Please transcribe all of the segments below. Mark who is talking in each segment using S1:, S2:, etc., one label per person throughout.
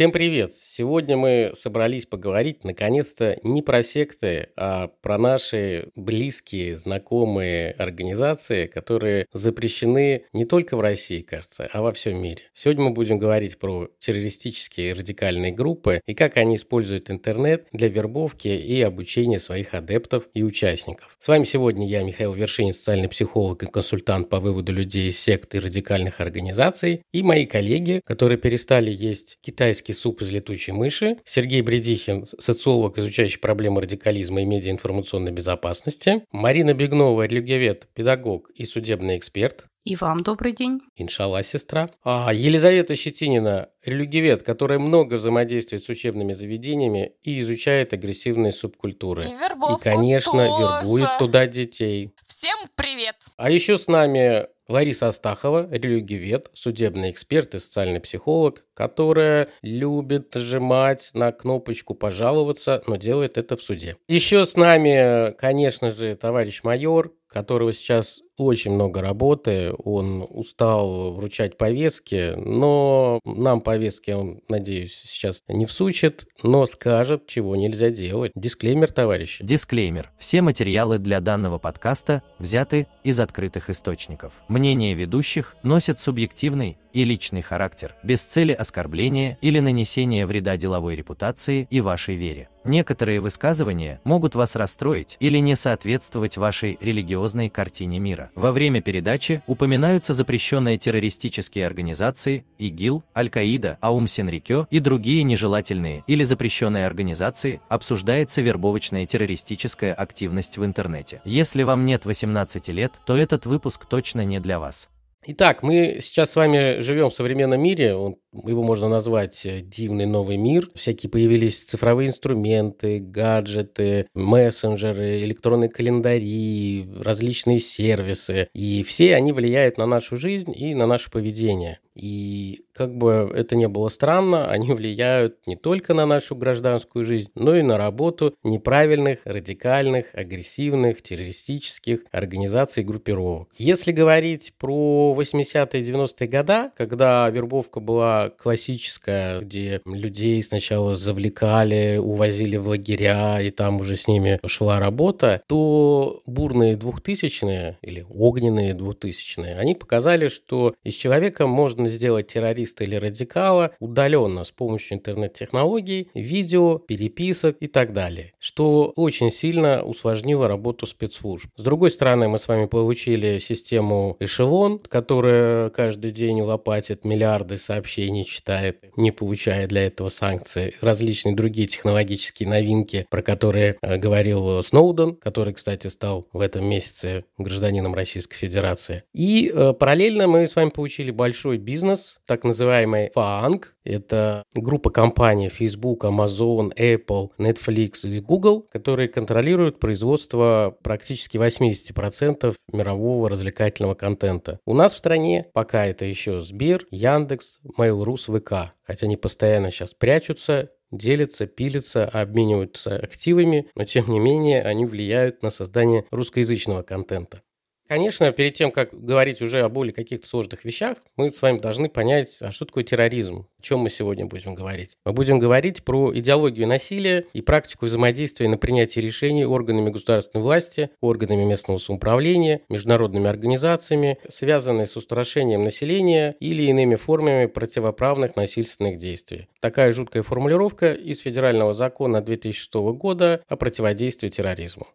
S1: Всем привет! Сегодня мы собрались поговорить, наконец-то, не про секты, а про наши близкие, знакомые организации, которые запрещены не только в России, кажется, а во всем мире. Сегодня мы будем говорить про террористические радикальные группы и как они используют интернет для вербовки и обучения своих адептов и участников. С вами сегодня я, Михаил Вершинин, социальный психолог и консультант по выводу людей из сект и радикальных организаций, и мои коллеги, которые перестали есть китайские китайский суп из летучей мыши, Сергей Бредихин, социолог, изучающий проблемы радикализма и медиаинформационной безопасности, Марина Бегнова, религиовед, педагог и судебный эксперт,
S2: и вам добрый день.
S1: Иншалла, сестра. А Елизавета Щетинина, религиовед, которая много взаимодействует с учебными заведениями и изучает агрессивные субкультуры.
S2: И вербовку
S1: И, конечно,
S2: тоже.
S1: вербует туда детей.
S2: Всем привет!
S1: А еще с нами Лариса Астахова, религиовед, судебный эксперт и социальный психолог, которая любит нажимать на кнопочку «пожаловаться», но делает это в суде. Еще с нами, конечно же, товарищ майор, которого сейчас очень много работы, он устал вручать повестки, но нам повестки, он, надеюсь, сейчас не всучит, но скажет, чего нельзя делать. Дисклеймер, товарищи.
S3: Дисклеймер. Все материалы для данного подкаста взяты из открытых источников. Мнения ведущих носят субъективный и личный характер, без цели оскорбления или нанесения вреда деловой репутации и вашей вере. Некоторые высказывания могут вас расстроить или не соответствовать вашей религиозной картине мира. Во время передачи упоминаются запрещенные террористические организации ИГИЛ, Аль-Каида, Аум Синрикё и другие нежелательные или запрещенные организации, обсуждается вербовочная террористическая активность в интернете. Если вам нет 18 лет, то этот выпуск точно не для вас.
S1: Итак, мы сейчас с вами живем в современном мире, он, его можно назвать э, дивный новый мир. Всякие появились цифровые инструменты, гаджеты, мессенджеры, электронные календари, различные сервисы. И все они влияют на нашу жизнь и на наше поведение. И как бы это ни было странно, они влияют не только на нашу гражданскую жизнь, но и на работу неправильных, радикальных, агрессивных, террористических организаций и группировок. Если говорить про 80-е 90-е годы, когда вербовка была классическая, где людей сначала завлекали, увозили в лагеря, и там уже с ними шла работа, то бурные 2000-е или огненные 2000-е, они показали, что из человека можно сделать террориста или радикала удаленно с помощью интернет-технологий, видео, переписок и так далее, что очень сильно усложнило работу спецслужб. С другой стороны, мы с вами получили систему эшелон, которая каждый день лопатит миллиарды сообщений, читает, не получая для этого санкции, различные другие технологические новинки, про которые э, говорил Сноуден, который, кстати, стал в этом месяце гражданином Российской Федерации. И э, параллельно мы с вами получили большой бизнес, так называемый FAANG. Это группа компаний Facebook, Amazon, Apple, Netflix и Google, которые контролируют производство практически 80% мирового развлекательного контента. У нас в стране пока это еще Сбер, Яндекс, Mail.ru, ВК. Хотя они постоянно сейчас прячутся, делятся, пилятся, обмениваются активами, но тем не менее они влияют на создание русскоязычного контента. Конечно, перед тем, как говорить уже о более каких-то сложных вещах, мы с вами должны понять, а что такое терроризм, о чем мы сегодня будем говорить. Мы будем говорить про идеологию насилия и практику взаимодействия на принятие решений органами государственной власти, органами местного самоуправления, международными организациями, связанные с устрашением населения или иными формами противоправных насильственных действий. Такая жуткая формулировка из Федерального закона 2006 года о противодействии терроризму.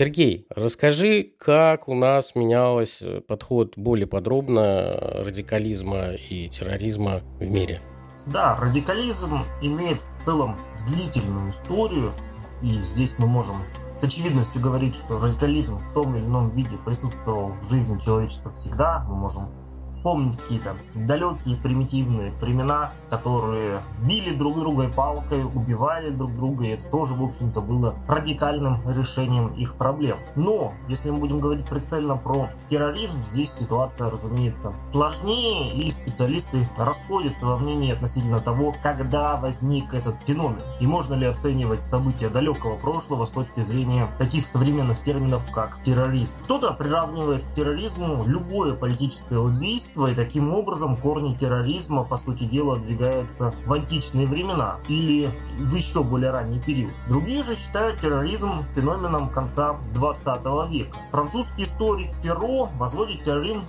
S1: Сергей, расскажи, как у нас менялся подход более подробно радикализма и терроризма в мире.
S4: Да, радикализм имеет в целом длительную историю, и здесь мы можем с очевидностью говорить, что радикализм в том или ином виде присутствовал в жизни человечества всегда. Мы можем вспомнить какие-то далекие примитивные племена, которые били друг друга палкой, убивали друг друга, и это тоже, в общем-то, было радикальным решением их проблем. Но, если мы будем говорить прицельно про терроризм, здесь ситуация, разумеется, сложнее, и специалисты расходятся во мнении относительно того, когда возник этот феномен, и можно ли оценивать события далекого прошлого с точки зрения таких современных терминов, как терроризм. Кто-то приравнивает к терроризму любое политическое убийство, и таким образом корни терроризма, по сути дела, двигаются в античные времена или в еще более ранний период. Другие же считают терроризм феноменом конца 20 века. Французский историк Ферро возводит терроризм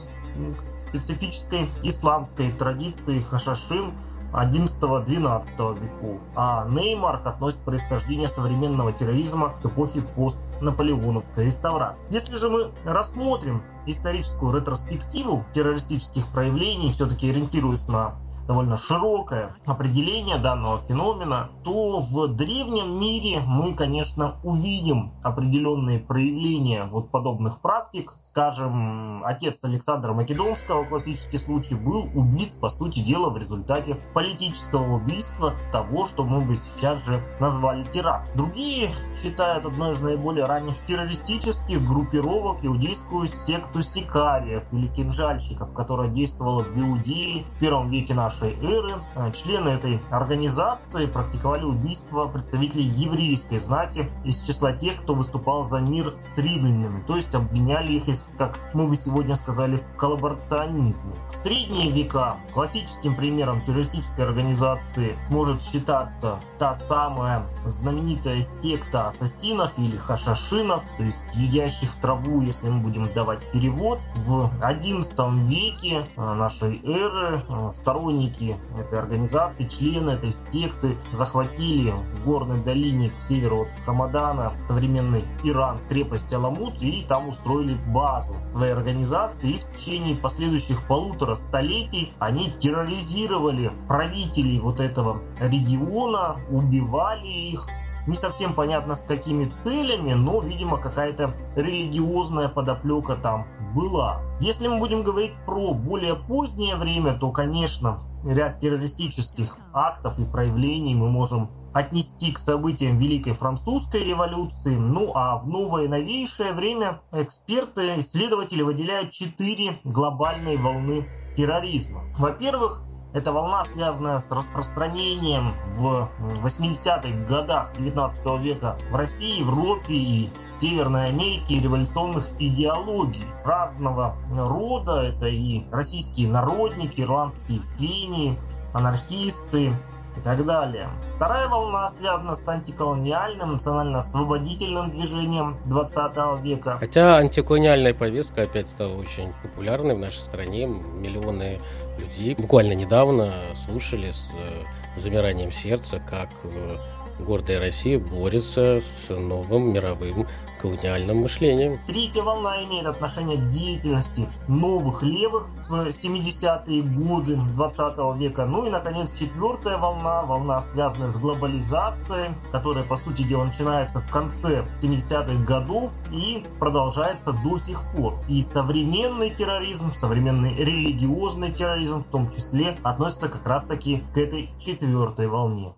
S4: к специфической исламской традиции хашашин 11-12 веков, а Неймарк относит происхождение современного терроризма к эпохе постнаполеоновской реставрации. Если же мы рассмотрим историческую ретроспективу террористических проявлений, все-таки ориентируясь на довольно широкое определение данного феномена, то в древнем мире мы, конечно, увидим определенные проявления вот подобных практик. Скажем, отец Александра Македонского, классический случай, был убит, по сути дела, в результате политического убийства того, что мы бы сейчас же назвали теракт. Другие считают одной из наиболее ранних террористических группировок иудейскую секту сикариев или кинжальщиков, которая действовала в Иудее в первом веке нашей нашей эры э, члены этой организации практиковали убийство представителей еврейской знати из числа тех, кто выступал за мир с римлянами, то есть обвиняли их, как мы бы сегодня сказали, в коллаборационизме. В средние века классическим примером террористической организации может считаться та самая знаменитая секта ассасинов или хашашинов, то есть едящих траву, если мы будем давать перевод. В XI веке э, нашей эры э, сторонники сторонники этой организации, члены этой секты захватили в горной долине к северу от Хамадана современный Иран крепость Аламут и там устроили базу своей организации. И в течение последующих полутора столетий они терроризировали правителей вот этого региона, убивали их, не совсем понятно с какими целями, но, видимо, какая-то религиозная подоплека там была. Если мы будем говорить про более позднее время, то, конечно, ряд террористических актов и проявлений мы можем отнести к событиям Великой Французской революции. Ну а в новое новейшее время эксперты, исследователи выделяют четыре глобальные волны терроризма. Во-первых, эта волна, связанная с распространением в 80-х годах 19 века в России, Европе и Северной Америке революционных идеологий разного рода. Это и российские народники, ирландские фени, анархисты, и так далее. Вторая волна связана с антиколониальным, национально-освободительным движением 20 века.
S1: Хотя антиколониальная повестка опять стала очень популярной в нашей стране. Миллионы людей буквально недавно слушали с э, замиранием сердца, как э, гордая Россия борется с новым мировым колониальным мышлением.
S4: Третья волна имеет отношение к деятельности новых левых в 70-е годы 20 века. Ну и, наконец, четвертая волна, волна, связанная с глобализацией, которая, по сути дела, начинается в конце 70-х годов и продолжается до сих пор. И современный терроризм, современный религиозный терроризм в том числе, относится как раз-таки к этой четвертой волне.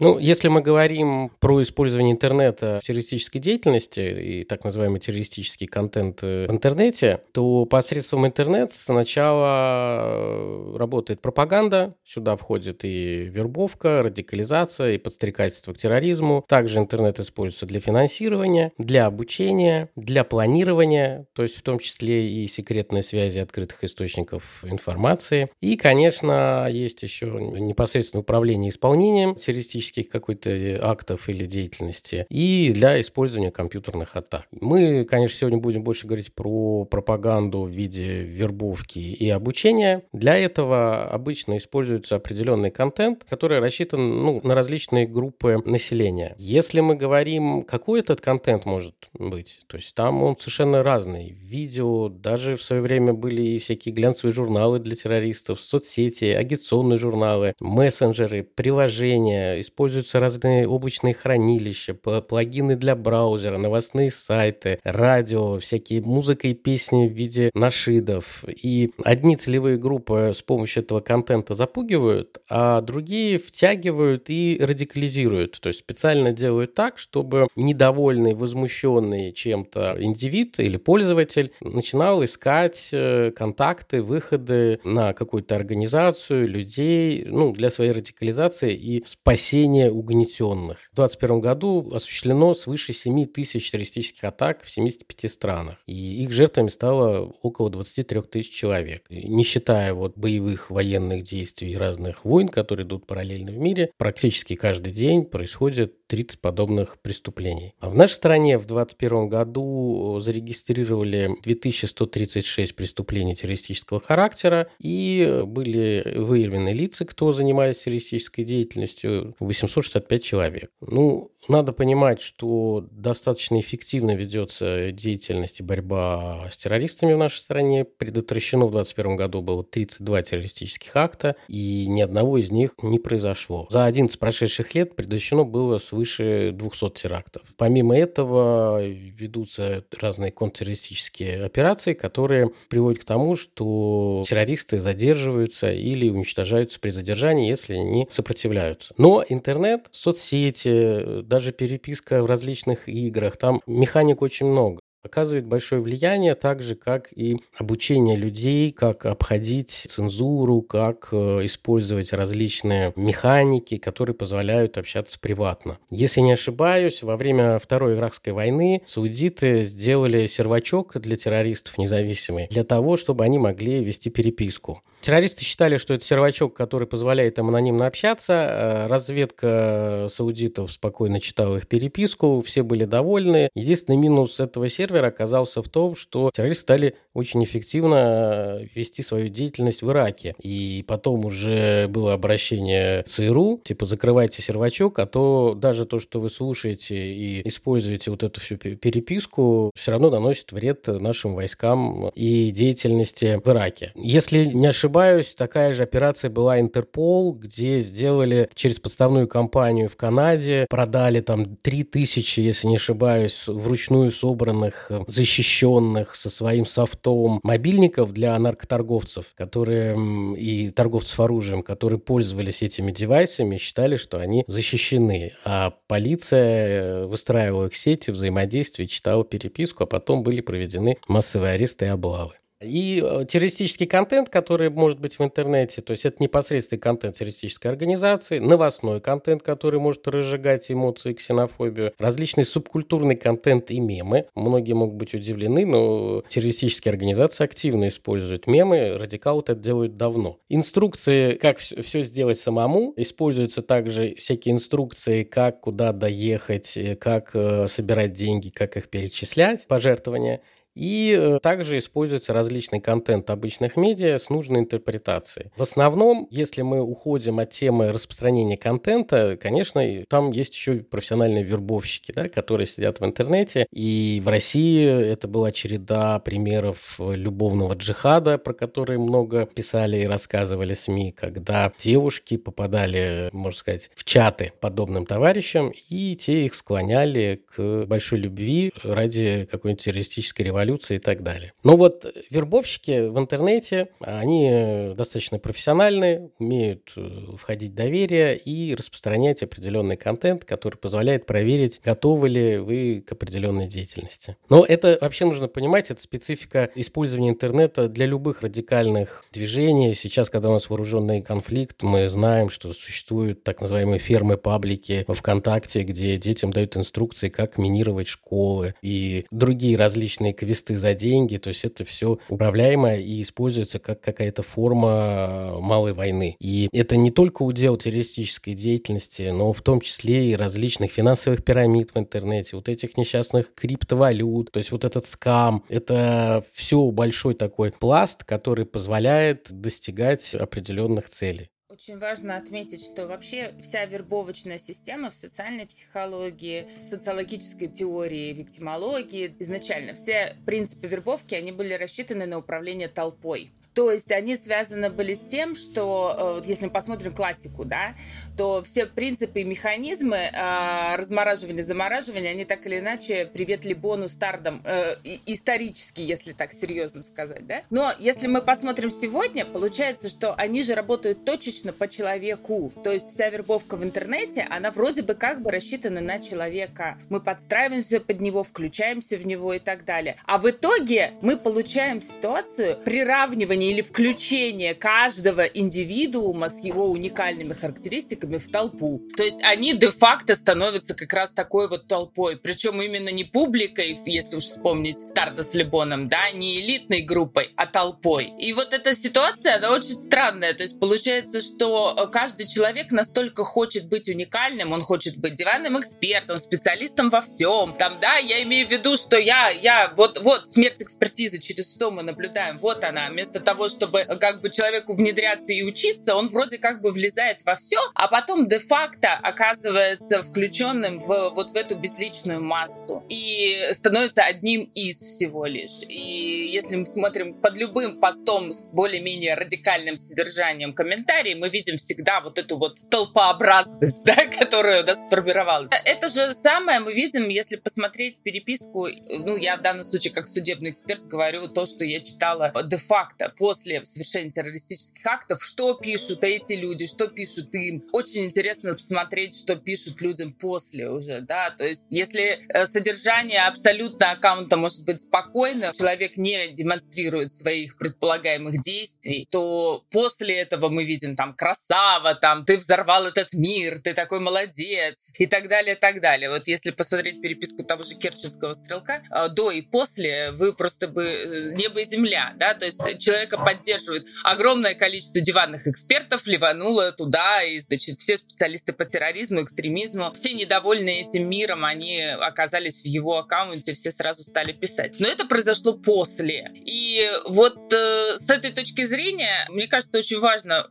S1: Ну, если мы говорим про использование интернета в террористической деятельности и так называемый террористический контент в интернете, то посредством интернета сначала э, работает пропаганда, сюда входит и вербовка, радикализация, и подстрекательство к терроризму. Также интернет используется для финансирования, для обучения, для планирования, то есть в том числе и секретные связи открытых источников информации. И, конечно, есть еще непосредственное управление исполнением террористических террористических какой-то э, актов или деятельности, и для использования компьютерных атак. Мы, конечно, сегодня будем больше говорить про пропаганду в виде вербовки и обучения. Для этого обычно используется определенный контент, который рассчитан ну, на различные группы населения. Если мы говорим, какой этот контент может быть, то есть там он совершенно разный. Видео, даже в свое время были и всякие глянцевые журналы для террористов, соцсети, агитационные журналы, мессенджеры, приложения, используются разные облачные хранилища, плагины для браузера, новостные сайты, радио, всякие музыка и песни в виде нашидов. И одни целевые группы с помощью этого контента запугивают, а другие втягивают и радикализируют. То есть специально делают так, чтобы недовольный, возмущенный чем-то индивид или пользователь начинал искать э, контакты, выходы на какую-то организацию, людей, ну, для своей радикализации и спасения угнетенных. В 2021 году осуществлено свыше 7 тысяч террористических атак в 75 странах. И их жертвами стало около 23 тысяч человек. Не считая вот боевых военных действий и разных войн, которые идут параллельно в мире, практически каждый день происходит 30 подобных преступлений. А в нашей стране в 2021 году зарегистрировали 2136 преступлений террористического характера и были выявлены лица, кто занимались террористической деятельностью, 865 человек. Ну, надо понимать, что достаточно эффективно ведется деятельность и борьба с террористами в нашей стране. Предотвращено в 2021 году было 32 террористических акта, и ни одного из них не произошло. За 11 прошедших лет предотвращено было свыше 200 терактов. Помимо этого ведутся разные контртеррористические операции, которые приводят к тому, что террористы задерживаются или уничтожаются при задержании, если они сопротивляются. Но интернет, соцсети, даже переписка в различных играх, там механик очень много оказывает большое влияние, так же, как и обучение людей, как обходить цензуру, как э, использовать различные механики, которые позволяют общаться приватно. Если не ошибаюсь, во время Второй Иракской войны саудиты сделали сервачок для террористов независимый, для того, чтобы они могли вести переписку. Террористы считали, что это сервачок, который позволяет им анонимно общаться. Э, разведка саудитов спокойно читала их переписку, все были довольны. Единственный минус этого сервера оказался в том, что террористы стали очень эффективно э, вести свою деятельность в Ираке. И потом уже было обращение ЦРУ, типа закрывайте сервачок, а то даже то, что вы слушаете и используете вот эту всю переписку, все равно наносит вред нашим войскам и деятельности в Ираке. Если не ошибаюсь, ошибаюсь, такая же операция была Интерпол, где сделали через подставную компанию в Канаде, продали там 3000, если не ошибаюсь, вручную собранных, э, защищенных со своим софтом мобильников для наркоторговцев, которые и торговцев оружием, которые пользовались этими девайсами, считали, что они защищены. А полиция э, выстраивала их сети, взаимодействие, читала переписку, а потом были проведены массовые аресты и облавы. И э, террористический контент, который может быть в интернете, то есть это непосредственный контент террористической организации, новостной контент, который может разжигать эмоции ксенофобию, различный субкультурный контент и мемы. Многие могут быть удивлены, но террористические организации активно используют мемы, радикалы это делают давно. Инструкции, как все сделать самому, используются также всякие инструкции, как куда доехать, э, как э, собирать деньги, как их перечислять, пожертвования. И э, также используется различный контент обычных медиа с нужной интерпретацией. В основном, если мы уходим от темы распространения контента, конечно, там есть еще профессиональные вербовщики, да, которые сидят в интернете. И в России это была череда примеров любовного джихада, про которые много писали и рассказывали СМИ, когда девушки попадали, можно сказать, в чаты подобным товарищам, и те их склоняли к большой любви ради какой-нибудь террористической революции революции и так далее. Но вот вербовщики в интернете, они достаточно профессиональны, умеют э, входить в доверие и распространять определенный контент, который позволяет проверить, готовы ли вы к определенной деятельности. Но это вообще нужно понимать, это специфика использования интернета для любых радикальных движений. Сейчас, когда у нас вооруженный конфликт, мы знаем, что существуют так называемые фермы-паблики во ВКонтакте, где детям дают инструкции, как минировать школы и другие различные квесты квесты за деньги, то есть это все управляемо и используется как какая-то форма малой войны. И это не только удел террористической деятельности, но в том числе и различных финансовых пирамид в интернете, вот этих несчастных криптовалют, то есть вот этот скам, это все большой такой пласт, который позволяет достигать определенных целей.
S2: Очень важно отметить, что вообще вся вербовочная система в социальной психологии, в социологической теории, виктимологии изначально все принципы вербовки, они были рассчитаны на управление толпой. То есть они связаны были с тем, что, э, вот если мы посмотрим классику, да, то все принципы и механизмы э, размораживания, замораживания, они так или иначе привет Либону стардом, э, исторически, если так серьезно сказать, да. Но если мы посмотрим сегодня, получается, что они же работают точечно по человеку. То есть вся вербовка в интернете, она вроде бы как бы рассчитана на человека. Мы подстраиваемся под него, включаемся в него и так далее. А в итоге мы получаем ситуацию приравнивания или включения каждого индивидуума с его уникальными характеристиками в толпу. То есть они де-факто становятся как раз такой вот толпой. Причем именно не публикой, если уж вспомнить Тарда с Лебоном, да, не элитной группой, а толпой. И вот эта ситуация, она очень странная. То есть получается, что э, каждый человек настолько хочет быть уникальным, он хочет быть диванным экспертом, специалистом во всем. Там, да, я имею в виду, что я, я, вот, вот, смерть экспертизы через что мы наблюдаем, вот она. Вместо того, чтобы э, как бы человеку внедряться и учиться, он вроде как бы влезает во все, а потом де-факто оказывается включенным в вот в эту безличную массу и становится одним из всего лишь. И если мы смотрим под любым постом с более-менее радикальным содержанием комментарий, мы видим всегда вот эту вот толпообразность, да, которая у нас сформировалась. Это же самое мы видим, если посмотреть переписку, ну, я в данном случае как судебный эксперт говорю то, что я читала де-факто после совершения террористических актов, что пишут эти люди, что пишут им. Очень интересно посмотреть, что пишут людям после уже, да, то есть если э, содержание абсолютно аккаунта может быть спокойным, человек не демонстрирует своих предполагаемых действий, то после этого мы видим там красава, там ты взорвал этот мир, ты такой молодец и так далее, и так далее. Вот если посмотреть переписку того же керченского стрелка э, до и после, вы просто бы э, небо и земля, да, то есть человека поддерживает огромное количество диванных экспертов, ливануло туда, и, значит, все специалисты по терроризму, экстремизму, все недовольные этим миром, они оказались в его аккаунте, все сразу стали писать. Но это произошло после. И вот э, с этой точки зрения, мне кажется, очень важно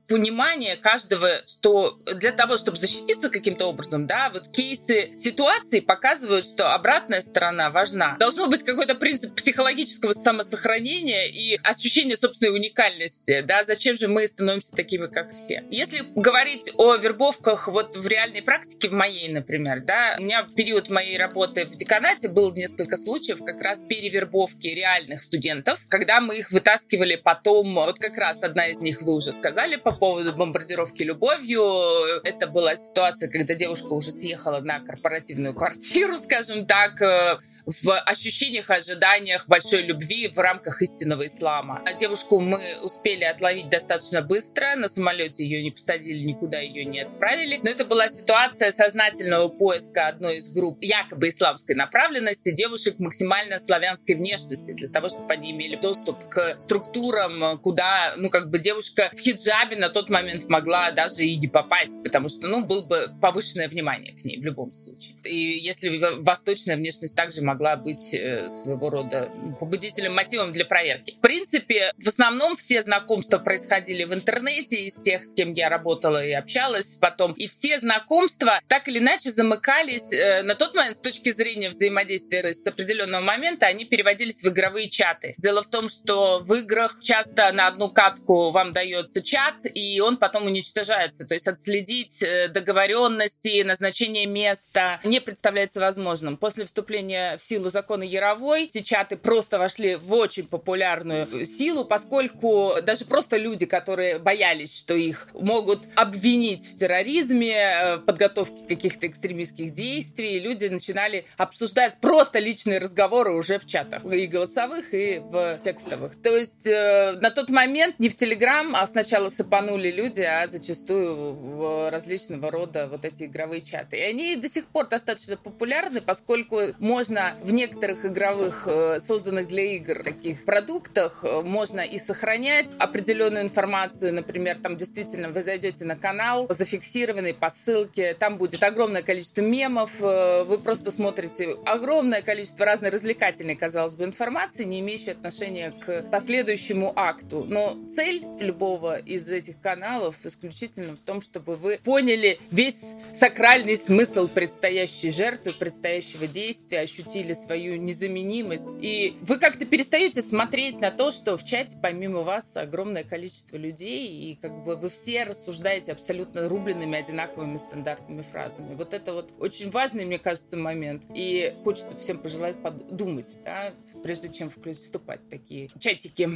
S2: понимание каждого, что для того, чтобы защититься каким-то образом, да, вот кейсы ситуации показывают, что обратная сторона важна. Должно быть какой-то принцип психологического самосохранения и ощущение собственной уникальности, да, зачем же мы становимся такими, как все. Если говорить о вербовках вот в реальной практике, в моей, например, да, у меня в период моей работы в деканате было несколько случаев как раз перевербовки реальных студентов, когда мы их вытаскивали потом, вот как раз одна из них вы уже сказали по поводу бомбардировки любовью, это была ситуация, когда девушка уже съехала на корпоративную квартиру, скажем так, в ощущениях, ожиданиях большой любви в рамках истинного ислама. А девушку мы успели отловить достаточно быстро, на самолете ее не посадили, никуда ее не отправили. Но это была ситуация сознательного поиска одной из групп якобы исламской направленности девушек максимально славянской внешности, для того, чтобы они имели доступ к структурам, куда, ну, как бы девушка в хиджабе на тот момент могла даже и не попасть, потому что, ну, был бы повышенное внимание к ней в любом случае. И если восточная внешность также могла могла быть э, своего рода побудителем, мотивом для проверки. В принципе, в основном все знакомства происходили в интернете из тех, с кем я работала и общалась потом. И все знакомства так или иначе замыкались э, на тот момент с точки зрения взаимодействия, с определенного момента они переводились в игровые чаты. Дело в том, что в играх часто на одну катку вам дается чат, и он потом уничтожается. То есть отследить э, договоренности, назначение места не представляется возможным. После вступления силу закона Яровой эти чаты просто вошли в очень популярную силу, поскольку даже просто люди, которые боялись, что их могут обвинить в терроризме, э, в подготовке каких-то экстремистских действий, люди начинали обсуждать просто личные разговоры уже в чатах, и голосовых, и в текстовых. То есть э, на тот момент не в Телеграм, а сначала сыпанули люди, а зачастую в различного рода вот эти игровые чаты. И они до сих пор достаточно популярны, поскольку можно в некоторых игровых, э, созданных для игр таких продуктах, э, можно и сохранять определенную информацию. Например, там действительно вы зайдете на канал, зафиксированный по ссылке, там будет огромное количество мемов, э, вы просто смотрите огромное количество разной развлекательной, казалось бы, информации, не имеющей отношения к последующему акту. Но цель любого из этих каналов исключительно в том, чтобы вы поняли весь сакральный смысл предстоящей жертвы, предстоящего действия, ощутили утвердили свою незаменимость. И вы как-то перестаете смотреть на то, что в чате помимо вас огромное количество людей, и как бы вы все рассуждаете абсолютно рубленными одинаковыми стандартными фразами. Вот это вот очень важный, мне кажется, момент. И хочется всем пожелать подумать, да, прежде чем вступать в такие чатики.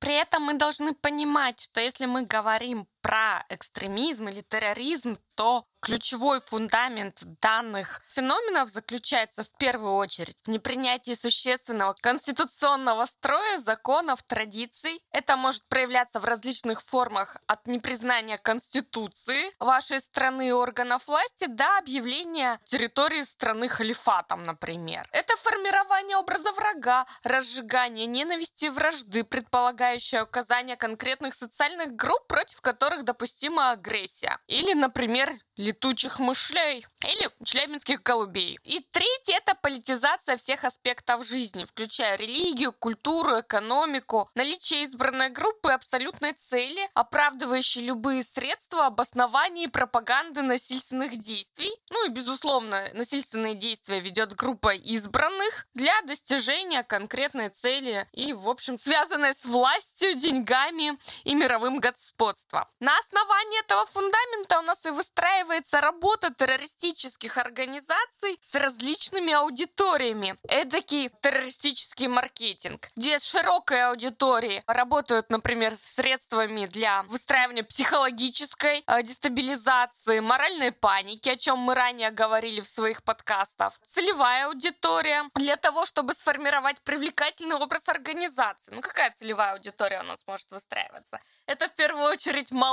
S5: При этом мы должны понимать, что если мы говорим про экстремизм или терроризм, то ключевой фундамент данных феноменов заключается в первую очередь в непринятии существенного конституционного строя, законов, традиций. Это может проявляться в различных формах от непризнания Конституции вашей страны и органов власти до объявления территории страны халифатом, например. Это формирование образа врага, разжигание ненависти и вражды, предполагающее указание конкретных социальных групп, против которых допустима агрессия. Или, например, летучих мышлей или челябинских голубей. И третье – это политизация всех аспектов жизни, включая религию, культуру, экономику, наличие избранной группы абсолютной цели, оправдывающей любые средства обоснования и пропаганды насильственных действий. Ну и, безусловно, насильственные действия ведет группа избранных для достижения конкретной цели и, в общем, связанной с властью, деньгами и мировым господством. На основании этого фундамента у нас и выстраивается работа террористических организаций с различными аудиториями. Эдакий террористический маркетинг, где с широкой аудиторией работают, например, средствами для выстраивания психологической э, дестабилизации, моральной паники, о чем мы ранее говорили в своих подкастах. Целевая аудитория для того, чтобы сформировать привлекательный образ организации. Ну, какая целевая аудитория у нас может выстраиваться? Это в первую очередь молодежь,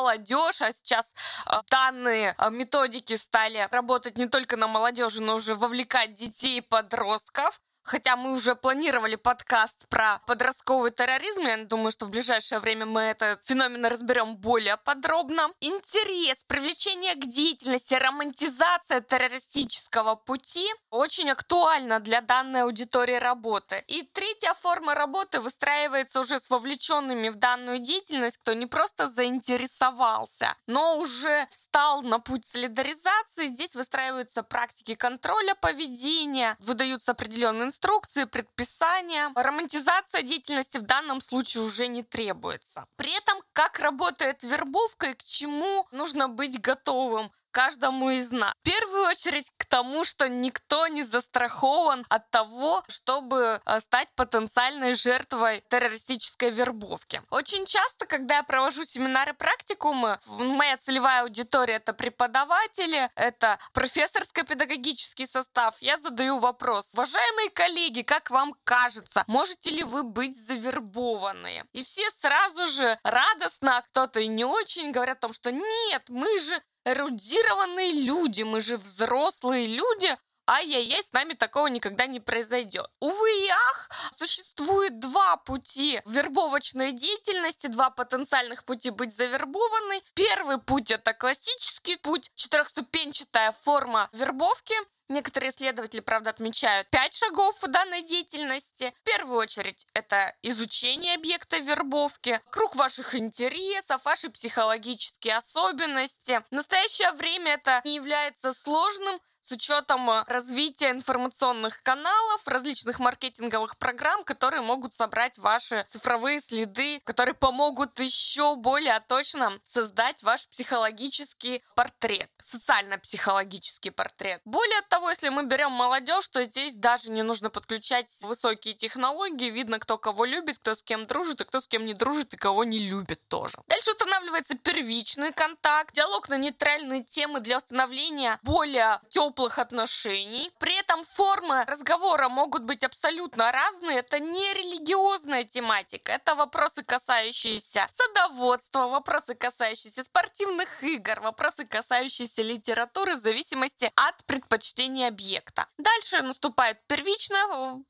S5: а сейчас э, данные э, методики стали работать не только на молодежи, но уже вовлекать детей и подростков хотя мы уже планировали подкаст про подростковый терроризм, я думаю, что в ближайшее время мы этот феномен разберем более подробно. Интерес, привлечение к деятельности, романтизация террористического пути очень актуальна для данной аудитории работы. И третья форма работы выстраивается уже с вовлеченными в данную деятельность, кто не просто заинтересовался, но уже встал на путь солидаризации. Здесь выстраиваются практики контроля поведения, выдаются определенные инструкции, предписания. Романтизация деятельности в данном случае уже не требуется. При этом, как работает вербовка и к чему нужно быть готовым каждому из нас. В первую очередь к тому, что никто не застрахован от того, чтобы э, стать потенциальной жертвой террористической вербовки. Очень часто, когда я провожу семинары практикумы, моя целевая аудитория это преподаватели, это профессорско-педагогический состав, я задаю вопрос. Уважаемые коллеги, как вам кажется, можете ли вы быть завербованы? И все сразу же радостно, а кто-то и не очень говорят о том, что нет, мы же эрудированные люди, мы же взрослые люди, ай-яй-яй, с нами такого никогда не произойдет. Увы и ах, существует два пути вербовочной деятельности, два потенциальных пути быть завербованной. Первый путь это классический путь, четырехступенчатая форма вербовки. Некоторые исследователи, правда, отмечают пять шагов в данной деятельности. В первую очередь, это изучение объекта вербовки, круг ваших интересов, ваши психологические особенности. В настоящее время это не является сложным, с учетом э, развития информационных каналов, различных маркетинговых программ, которые могут собрать ваши цифровые следы, которые помогут еще более точно создать ваш психологический портрет, социально-психологический портрет. Более того, если мы берем молодежь, то здесь даже не нужно подключать высокие технологии, видно, кто кого любит, кто с кем дружит, и кто с кем не дружит, и кого не любит тоже. Дальше устанавливается первичный контакт, диалог на нейтральные темы для установления более теплых теплых отношений. При этом формы разговора могут быть абсолютно разные. Это не религиозная тематика. Это вопросы, касающиеся садоводства, вопросы, касающиеся спортивных игр, вопросы, касающиеся литературы в зависимости от предпочтений объекта. Дальше наступает первичная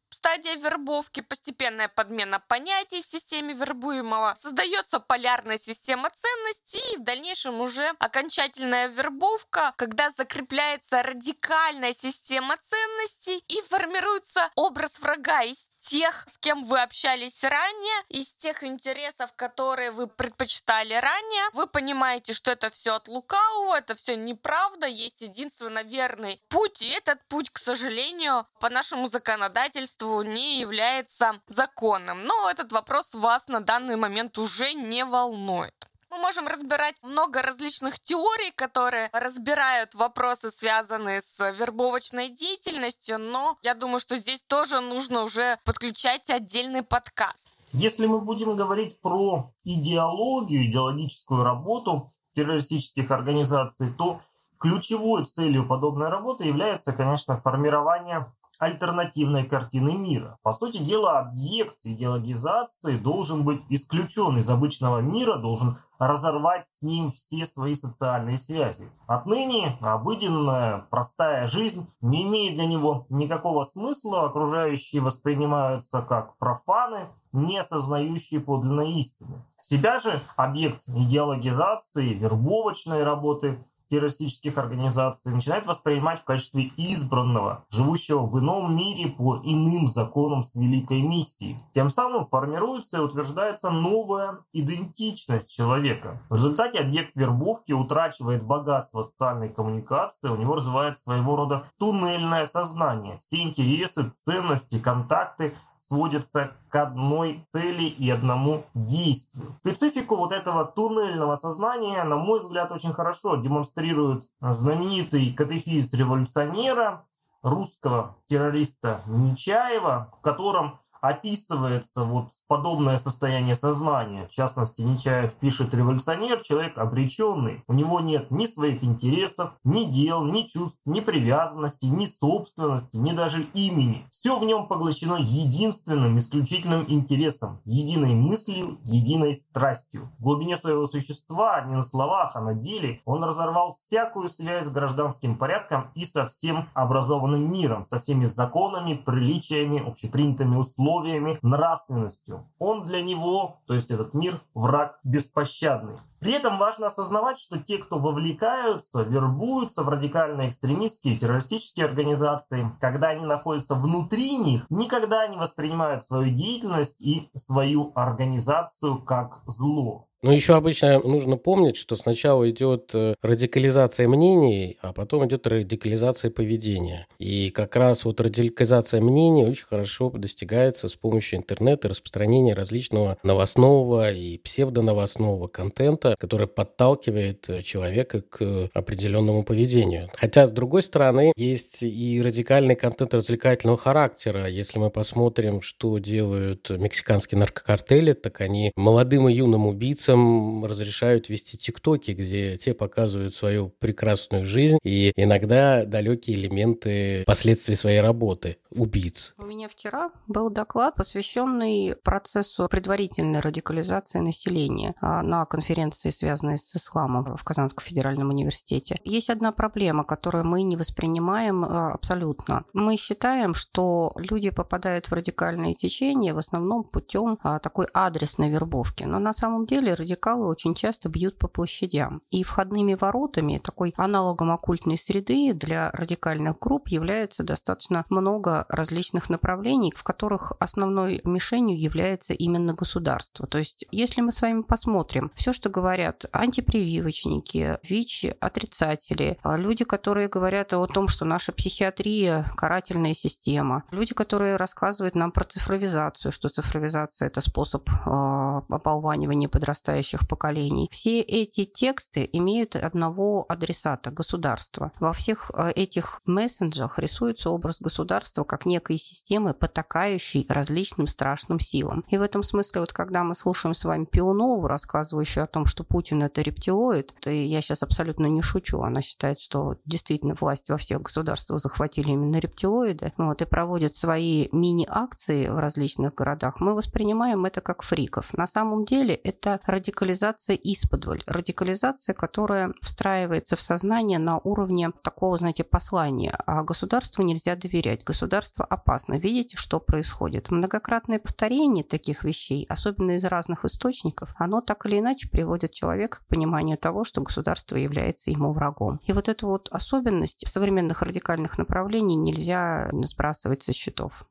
S5: Стадия вербовки, постепенная подмена понятий в системе вербуемого, создается полярная система ценностей и в дальнейшем уже окончательная вербовка, когда закрепляется радикальная система ценностей и формируется образ врага из тех, с кем вы общались ранее, из тех интересов, которые вы предпочитали ранее. Вы понимаете, что это все от лукавого, это все неправда, есть единственно верный путь, и этот путь, к сожалению, по нашему законодательству не является законным. Но этот вопрос вас на данный момент уже не волнует. Мы можем разбирать много различных теорий, которые разбирают вопросы, связанные с вербовочной деятельностью, но я думаю, что здесь тоже нужно уже подключать отдельный подкаст.
S4: Если мы будем говорить про идеологию, идеологическую работу террористических организаций, то ключевой целью подобной работы является, конечно, формирование альтернативной картины мира. По сути дела, объект идеологизации должен быть исключен из обычного мира, должен разорвать с ним все свои социальные связи. Отныне обыденная, простая жизнь не имеет для него никакого смысла, окружающие воспринимаются как профаны, не осознающие подлинной истины. Себя же объект идеологизации, вербовочной работы террористических организаций начинает воспринимать в качестве избранного, живущего в ином мире по иным законам с великой миссией. Тем самым формируется и утверждается новая идентичность человека. В результате объект вербовки утрачивает богатство социальной коммуникации, у него развивается своего рода туннельное сознание. Все интересы, ценности, контакты сводится к одной цели и одному действию. Специфику вот этого туннельного сознания, на мой взгляд, очень хорошо демонстрирует знаменитый катехиз революционера, русского террориста Нечаева, в котором описывается вот подобное состояние сознания. В частности, Нечаев пишет «Революционер – человек обреченный. У него нет ни своих интересов, ни дел, ни чувств, ни привязанности, ни собственности, ни даже имени. Все в нем поглощено единственным, исключительным интересом, единой мыслью, единой страстью. В глубине своего существа, не на словах, а на деле, он разорвал всякую связь с гражданским порядком и со всем образованным миром, со всеми законами, приличиями, общепринятыми условиями условиями, нравственностью. Он для него, то есть этот мир, враг беспощадный. При этом важно осознавать, что те, кто вовлекаются, вербуются в радикальные экстремистские террористические организации, когда они находятся внутри них, никогда не воспринимают свою деятельность и свою организацию как зло.
S1: Но еще обычно нужно помнить, что сначала идет э, радикализация мнений, а потом идет радикализация поведения. И как раз вот радикализация мнений очень хорошо достигается с помощью интернета, распространения различного новостного и псевдоновостного контента, который подталкивает человека к определенному поведению. Хотя, с другой стороны, есть и радикальный контент развлекательного характера. Если мы посмотрим, что делают мексиканские наркокартели, так они молодым и юным убийцам убийцам разрешают вести тиктоки, где те показывают свою прекрасную жизнь и иногда далекие элементы последствий своей работы убийц.
S6: У меня вчера был доклад, посвященный процессу предварительной радикализации населения а, на конференции, связанной с исламом в Казанском федеральном университете. Есть одна проблема, которую мы не воспринимаем а, абсолютно. Мы считаем, что люди попадают в радикальные течения в основном путем а, такой адресной вербовки. Но на самом деле радикалы очень часто бьют по площадям. И входными воротами, такой аналогом оккультной среды для радикальных групп является достаточно много различных направлений, в которых основной мишенью является именно государство. То есть, если мы с вами посмотрим, все, что говорят антипрививочники, ВИЧ-отрицатели, а люди, которые говорят о том, что наша психиатрия – карательная система, люди, которые рассказывают нам про цифровизацию, что цифровизация – это способ э, ополванивания подрастания подрастающих поколений. Все эти тексты имеют одного адресата – государства. Во всех э, этих мессенджах рисуется образ государства как некой системы, потакающей различным страшным силам. И в этом смысле, вот когда мы слушаем с вами Пионову, рассказывающую о том, что Путин – это рептилоид, то я сейчас абсолютно не шучу, она считает, что действительно власть во всех государствах захватили именно рептилоиды, вот, и проводят свои мини-акции в различных городах, мы воспринимаем это как фриков. На самом деле это радикализация исподволь. Радикализация, которая встраивается в сознание на уровне такого, знаете, послания. А государству нельзя доверять. Государство опасно. Видите, что происходит? Многократное повторение таких вещей, особенно из разных источников, оно так или иначе приводит человека к пониманию того, что государство является ему врагом. И вот эту вот особенность современных радикальных направлений нельзя сбрасывать со счетов.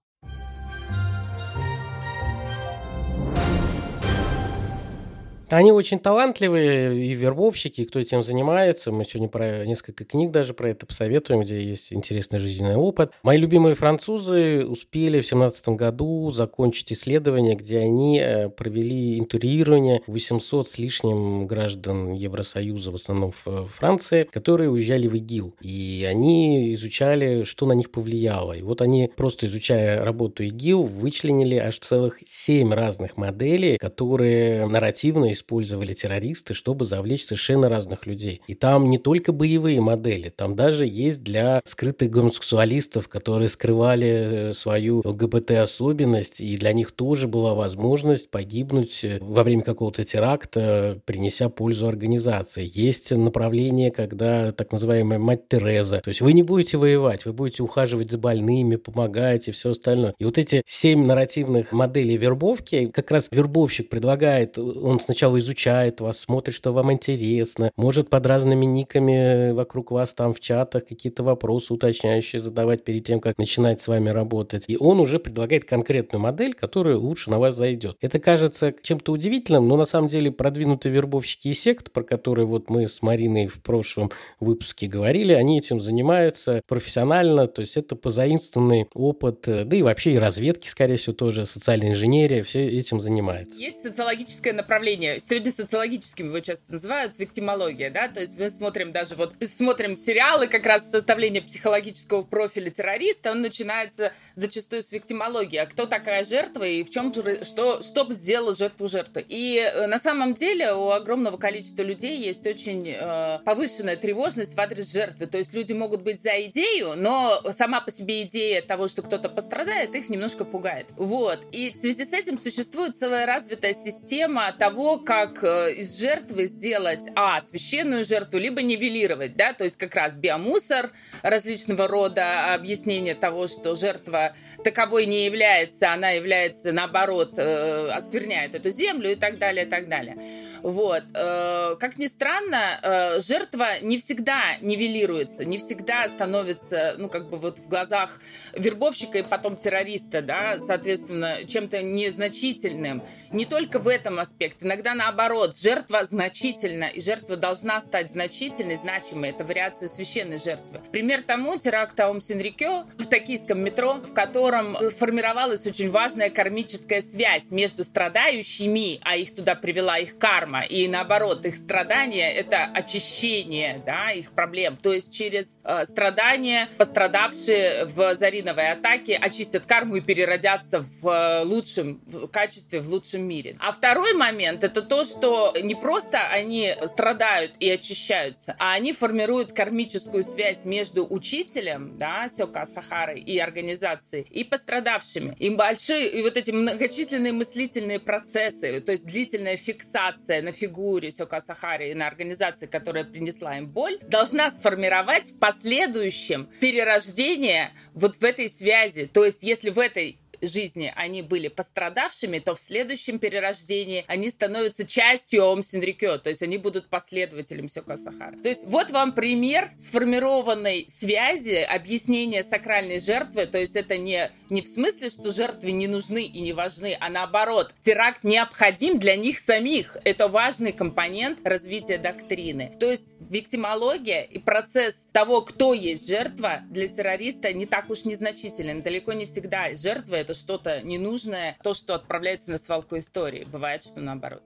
S1: Они очень талантливые и вербовщики, и кто этим занимается. Мы сегодня про несколько книг даже про это посоветуем, где есть интересный жизненный опыт. Мои любимые французы успели в 2017 году закончить исследование, где они э, провели интервьюирование 800 с лишним граждан Евросоюза, в основном в Франции, которые уезжали в ИГИЛ. И они изучали, что на них повлияло. И вот они, просто изучая работу ИГИЛ, вычленили аж целых 7 разных моделей, которые нарративно использовали террористы, чтобы завлечь совершенно разных людей. И там не только боевые модели, там даже есть для скрытых гомосексуалистов, которые скрывали э, свою ЛГБТ-особенность, и для них тоже была возможность погибнуть э, во время какого-то теракта, принеся пользу организации. Есть направление, когда так называемая мать Тереза. То есть вы не будете воевать, вы будете ухаживать за больными, помогать и все остальное. И вот эти семь нарративных моделей вербовки, как раз вербовщик предлагает, он сначала сначала изучает вас, смотрит, что вам интересно, может под разными никами вокруг вас там в чатах какие-то вопросы уточняющие задавать перед тем, как начинать с вами работать. И он уже предлагает конкретную модель, которая лучше на вас зайдет. Это кажется чем-то удивительным, но на самом деле продвинутые вербовщики и сект, про которые вот мы с Мариной в прошлом выпуске говорили, они этим занимаются профессионально, то есть это позаимствованный опыт, да и вообще и разведки, скорее всего, тоже, социальная инженерия, все этим занимается.
S2: Есть социологическое направление сегодня социологическим его часто называют, виктимология, да, то есть мы смотрим даже вот, смотрим сериалы как раз составление психологического профиля террориста, он начинается зачастую с виктимологии, а кто такая жертва и в чем, что, что сделала жертву жертвы. И э, на самом деле у огромного количества людей есть очень э, повышенная тревожность в адрес жертвы, то есть люди могут быть за идею, но сама по себе идея того, что кто-то пострадает, их немножко пугает. Вот. И в связи с этим существует целая развитая система того, как э, из жертвы сделать, а, священную жертву, либо нивелировать, да, то есть как раз биомусор различного рода, объяснение того, что жертва таковой не является, она является, наоборот, э, оскверняет эту землю и так далее, и так далее. Вот. Э, как ни странно, жертва не всегда нивелируется, не всегда становится, ну, как бы вот в глазах вербовщика и потом террориста, да, соответственно, чем-то незначительным. Не только в этом аспекте. Иногда наоборот, жертва значительна, и жертва должна стать значительной, значимой. Это вариация священной жертвы. Пример тому теракт Аум Синрикё в токийском метро, в котором формировалась очень важная кармическая связь между страдающими, а их туда привела их карма, и наоборот, их страдания — это очищение да, их проблем. То есть через э, страдания пострадавшие в зариновой атаке очистят карму и переродятся в э, лучшем в качестве, в лучшем мире. А второй момент — это то, что не просто они страдают и очищаются, а они формируют кармическую связь между учителем, да, Сёка Сахары, и организацией, и пострадавшими. И большие, и вот эти многочисленные мыслительные процессы, то есть длительная фиксация на фигуре Сёка Сахари и на организации, которая принесла им боль, должна сформировать в последующем перерождение вот в этой связи. То есть, если в этой жизни они были пострадавшими, то в следующем перерождении они становятся частью Ом Синрикё, то есть они будут последователем Сёка Сахара. То есть вот вам пример сформированной связи, объяснения сакральной жертвы, то есть это не, не в смысле, что жертвы не нужны и не важны, а наоборот, теракт необходим для них самих. Это важный компонент развития доктрины. То есть виктимология и процесс того, кто есть жертва, для террориста не так уж незначителен. Далеко не всегда жертва это что-то ненужное, то, что отправляется на свалку истории. Бывает, что наоборот.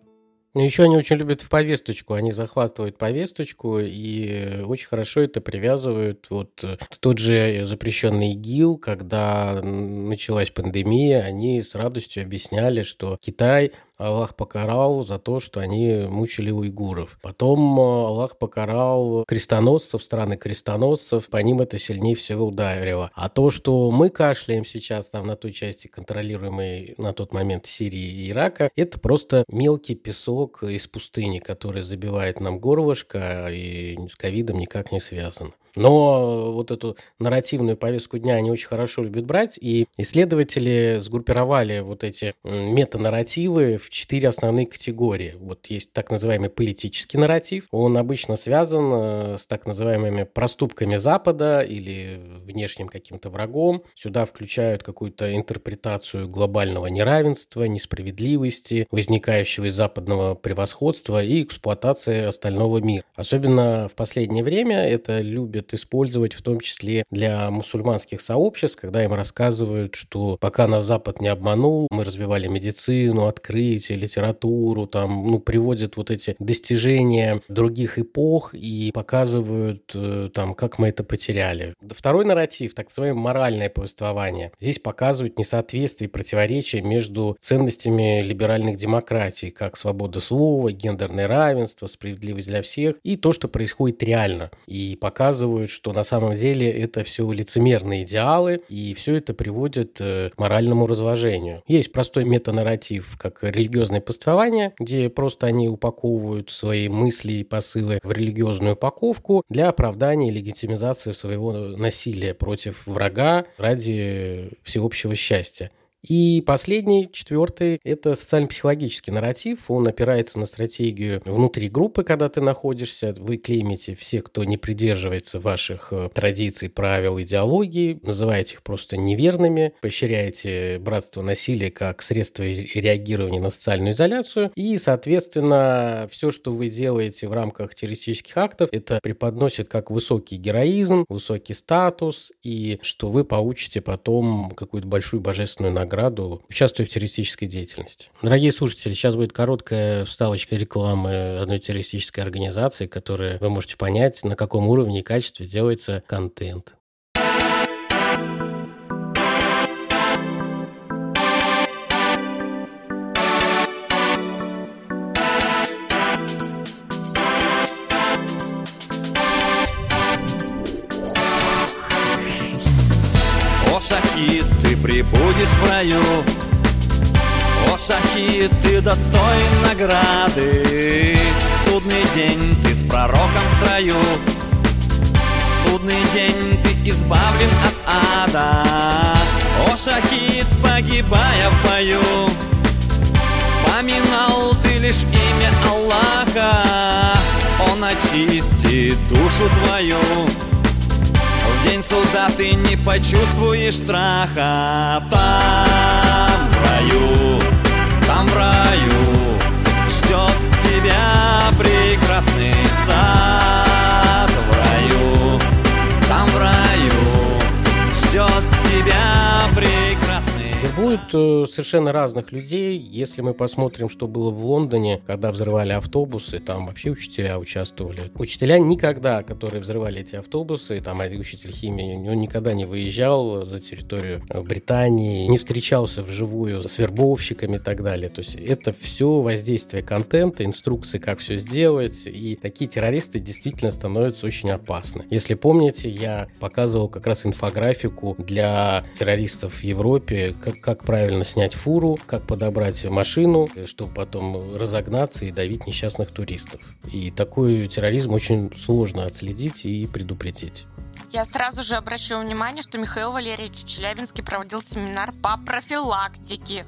S1: Но еще они очень любят в повесточку. Они захватывают повесточку и очень хорошо это привязывают. Вот э, тот же запрещенный ИГИЛ, когда началась пандемия, они с радостью объясняли, что Китай Аллах покарал за то, что они мучили уйгуров. Потом э, Аллах покарал крестоносцев, страны крестоносцев, по ним это сильнее всего ударило. А то, что мы кашляем сейчас там на той части, контролируемой на тот момент Сирии и Ирака, это просто мелкий песок из пустыни, который забивает нам горлышко и с ковидом никак не связан. Но вот эту нарративную повестку дня они очень хорошо любят брать, и исследователи сгруппировали вот эти метанарративы в четыре основные категории. Вот есть так называемый политический нарратив. Он обычно связан э, с так называемыми проступками Запада или внешним каким-то врагом. Сюда включают какую-то интерпретацию глобального неравенства, несправедливости, возникающего из западного превосходства и эксплуатации остального мира. Особенно в последнее время это любят использовать в том числе для мусульманских сообществ, когда им рассказывают, что пока нас Запад не обманул, мы развивали медицину, открытие, литературу, там, ну, приводят вот эти достижения других эпох и показывают э, там, как мы это потеряли. Второй нарратив, так называемое моральное повествование. Здесь показывают несоответствие и противоречие между ценностями либеральных демократий, как свобода слова, гендерное равенство, справедливость для всех, и то, что происходит реально. И показывают, что на самом деле это все лицемерные идеалы, и все это приводит э, к моральному разложению. Есть простой метанарратив, как религиозное повествование, где просто они упаковывают свои мысли и посылы в религиозную упаковку для оправдания и легитимизации своего насилия против врага ради всеобщего счастья. И последний, четвертый, это социально-психологический нарратив. Он опирается на стратегию внутри группы, когда ты находишься. Вы клеймите всех, кто не придерживается ваших э, традиций, правил, идеологии, называете их просто неверными, поощряете братство насилия как средство реагирования на социальную изоляцию. И, соответственно, все, что вы делаете в рамках террористических актов, это преподносит как высокий героизм, высокий статус, и что вы получите потом какую-то большую божественную награду награду, участвуя в террористической деятельности. Дорогие слушатели, сейчас будет короткая вставочка рекламы одной террористической организации, которая вы можете понять, на каком уровне и качестве делается контент.
S7: Шахид, ты достоин награды. Судный день ты с пророком в строю. Судный день ты избавлен от ада. О, шахид, погибая в бою, Поминал ты лишь имя Аллаха, Он очистит душу твою день суда ты не почувствуешь страха Там в раю, там в раю Ждет тебя прекрасный сад
S1: Будет э, совершенно разных людей. Если мы посмотрим, что было в Лондоне, когда взрывали автобусы, там вообще учителя участвовали. Учителя никогда, которые взрывали эти автобусы, там учитель химии, он никогда не выезжал за территорию Британии, не встречался вживую с вербовщиками и так далее. То есть это все воздействие контента, инструкции, как все сделать. И такие террористы действительно становятся очень опасны. Если помните, я показывал как раз инфографику для террористов в Европе, как, как правильно снять фуру, как подобрать машину, чтобы потом разогнаться и давить несчастных туристов. И такой терроризм очень сложно отследить и предупредить.
S5: Я сразу же обращу внимание, что Михаил Валерьевич Челябинский проводил семинар по профилактике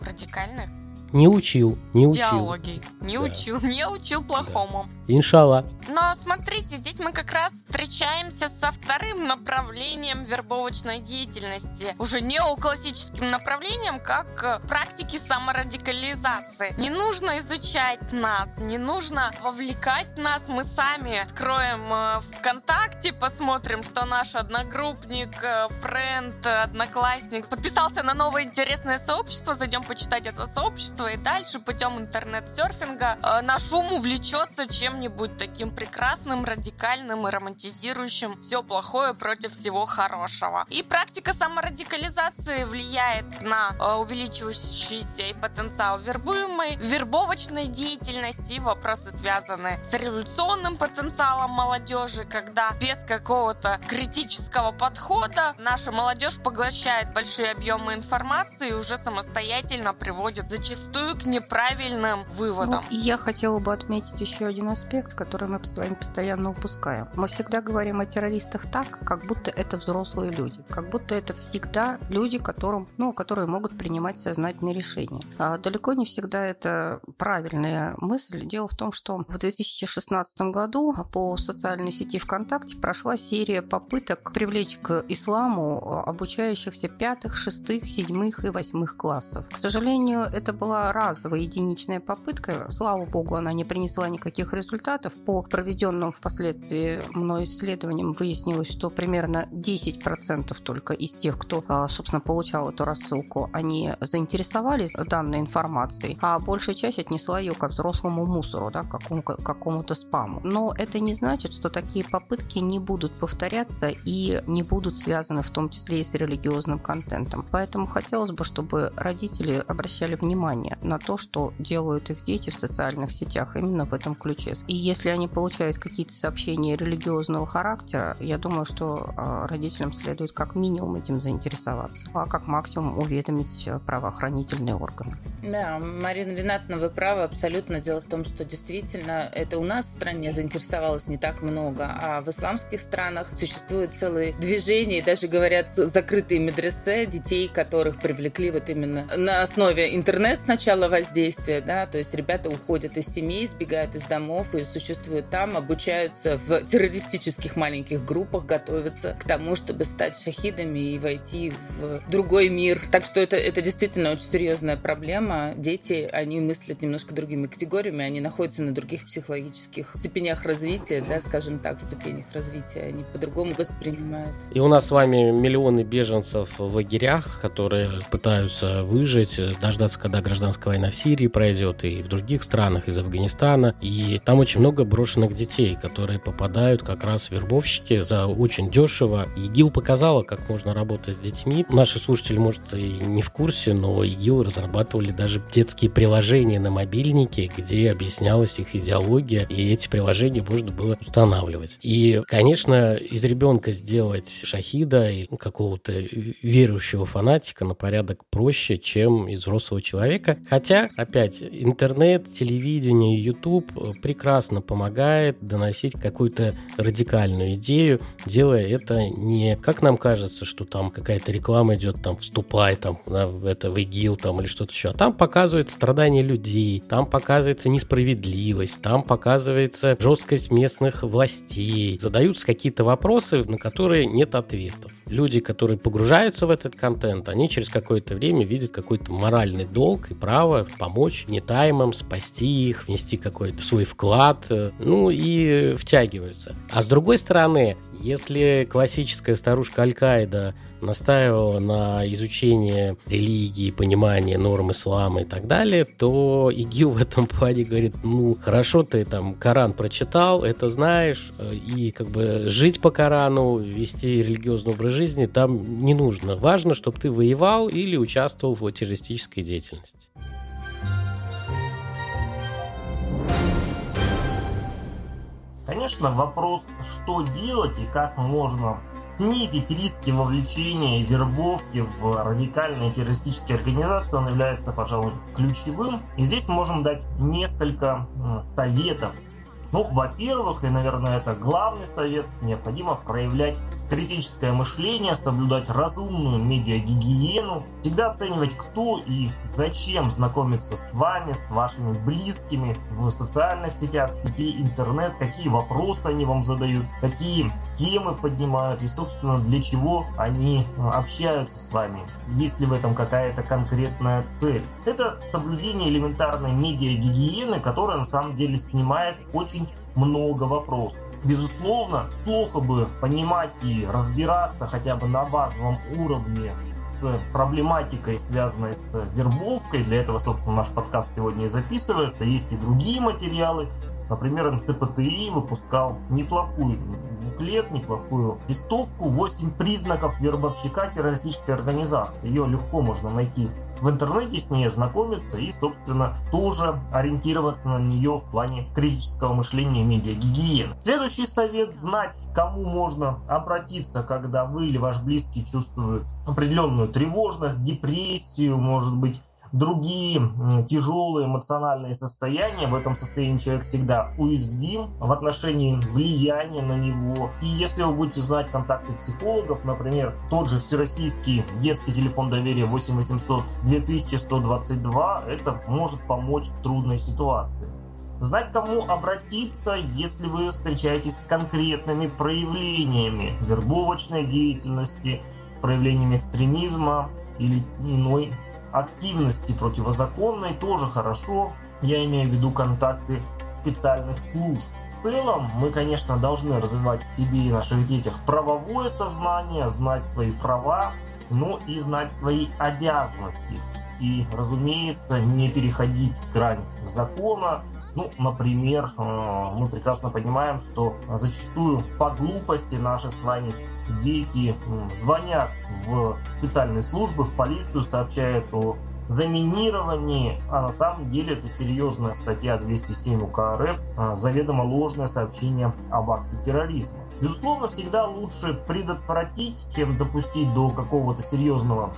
S5: радикальных
S1: не учил, не учил.
S5: Диалоги. Не да. учил, не учил плохому.
S1: Иншалла.
S5: Но смотрите, здесь мы как раз встречаемся со вторым направлением вербовочной деятельности. Уже неоклассическим направлением, как э, практики саморадикализации. Не нужно изучать нас, не нужно вовлекать нас. Мы сами откроем э, ВКонтакте, посмотрим, что наш одногруппник, э, френд, одноклассник подписался на новое интересное сообщество, зайдем почитать это сообщество и дальше путем интернет-серфинга наш ум увлечется чем чем-нибудь таким прекрасным, радикальным и романтизирующим все плохое против всего хорошего. И практика саморадикализации влияет на э, увеличивающийся и потенциал вербуемой, вербовочной деятельности и вопросы связаны с революционным потенциалом молодежи, когда без какого-то критического подхода наша молодежь поглощает большие объемы информации и уже самостоятельно приводит зачастую к неправильным выводам.
S6: Ну, я хотела бы отметить еще один аспект аспект, который мы с вами постоянно упускаем. Мы всегда говорим о террористах так, как будто это взрослые люди, как будто это всегда люди, которым, ну, которые могут принимать сознательные решения. А далеко не всегда это правильная мысль. Дело в том, что в 2016 году по социальной сети ВКонтакте прошла серия попыток привлечь к исламу обучающихся пятых, шестых, седьмых и восьмых классов. К сожалению, это была разовая единичная попытка. Слава богу, она не принесла никаких результатов. По проведенным впоследствии мной исследованиям выяснилось, что примерно 10% только из тех, кто, а, собственно, получал эту рассылку, они заинтересовались данной информацией, а большая часть отнесла ее ко взрослому мусору, да, к какому-то спаму. Но это не значит, что такие попытки не будут повторяться и не будут связаны в том числе и с религиозным контентом. Поэтому хотелось бы, чтобы родители обращали внимание на то, что делают их дети в социальных сетях именно в этом ключе. И если они получают какие-то сообщения религиозного характера, я думаю, что а, родителям следует как минимум этим заинтересоваться, а как максимум уведомить правоохранительные органы.
S2: Да, Марина Ринатовна, вы правы абсолютно. Дело в том, что действительно это у нас в стране заинтересовалось не так много, а в исламских странах существует целые движения, и даже говорят закрытые медресе детей, которых привлекли вот именно на основе интернет сначала воздействия, да, то есть ребята уходят из семей, сбегают из домов и существуют там, обучаются в террористических маленьких группах, готовятся к тому, чтобы стать шахидами и войти в другой мир. Так что это, это действительно очень серьезная проблема. Дети, они мыслят немножко другими категориями, они находятся на других психологических степенях развития, да, скажем так, ступенях развития, они по-другому воспринимают.
S1: И у нас с вами миллионы беженцев в лагерях, которые пытаются выжить, дождаться, когда гражданская война в Сирии пройдет, и в других странах, из Афганистана. И там очень много брошенных детей, которые попадают как раз вербовщики за очень дешево. ИГИЛ показала, как можно работать с детьми. Наши слушатели, может, и не в курсе, но ИГИЛ разрабатывали даже детские приложения на мобильнике, где объяснялась их идеология, и эти приложения можно было устанавливать. И, конечно, из ребенка сделать шахида и какого-то верующего фанатика на порядок проще, чем из взрослого человека. Хотя, опять, интернет, телевидение, YouTube прекрасно помогает доносить какую-то радикальную идею, делая это не, как нам кажется, что там какая-то реклама идет, там, вступай там, да, в это, в ИГИЛ там или что-то еще. А там показывают страдания людей, там показывается несправедливость, там показывается жесткость местных властей. Задаются какие-то вопросы, на которые нет ответов люди, которые погружаются в этот контент, они через какое-то время видят какой-то моральный долг и право помочь нетаймам, спасти их, внести какой-то свой вклад, э, ну и втягиваются. А с другой стороны, если классическая старушка Аль-Каида настаивала на изучении религии, понимании норм ислама и так далее, то ИГИЛ в этом плане говорит, ну, хорошо ты там Коран прочитал, это знаешь, э, и как бы жить по Корану, вести религиозный образ жизни там не нужно. Важно, чтобы ты воевал или участвовал в террористической деятельности.
S4: Конечно, вопрос, что делать и как можно снизить риски вовлечения и вербовки в радикальные террористические организации, он является, пожалуй, ключевым. И здесь можем дать несколько советов ну, во-первых, и, наверное, это главный совет, необходимо проявлять критическое мышление, соблюдать разумную медиагигиену, всегда оценивать, кто и зачем знакомится с вами, с вашими близкими в социальных сетях, в сети интернет, какие вопросы они вам задают, какие темы поднимают и, собственно, для чего они общаются с вами. Есть ли в этом какая-то конкретная цель? Это соблюдение элементарной медиагигиены, которая на самом деле снимает очень много вопросов. Безусловно, плохо бы понимать и разбираться хотя бы на базовом уровне с проблематикой, связанной с вербовкой. Для этого, собственно, наш подкаст сегодня и записывается. Есть и другие материалы. Например, НЦПТИ выпускал неплохую буклет, неплохую листовку «8 признаков вербовщика террористической организации». Ее легко можно найти в интернете с ней ознакомиться и, собственно, тоже ориентироваться на нее в плане критического мышления и медиагигиены. Следующий совет – знать, кому можно обратиться, когда вы или ваш близкий чувствует определенную тревожность, депрессию, может быть, другие тяжелые эмоциональные состояния. В этом состоянии человек всегда уязвим в отношении влияния на него. И если вы будете знать контакты психологов, например, тот же всероссийский детский телефон доверия 8 800 2122, это может помочь в трудной ситуации. Знать, кому обратиться, если вы встречаетесь с конкретными проявлениями вербовочной деятельности, с проявлениями экстремизма или иной активности противозаконной, тоже хорошо. Я имею в виду контакты специальных служб. В целом, мы, конечно, должны развивать в себе и наших детях правовое сознание, знать свои права, но и знать свои обязанности. И, разумеется, не переходить грань закона, ну, например, э, мы прекрасно понимаем, что зачастую по глупости наши с вами дети звонят в специальные службы, в полицию, сообщают о заминировании, а на самом деле это серьезная статья 207 УК РФ, э, заведомо ложное сообщение об акте терроризма. Безусловно, всегда лучше предотвратить, чем допустить до какого-то серьезного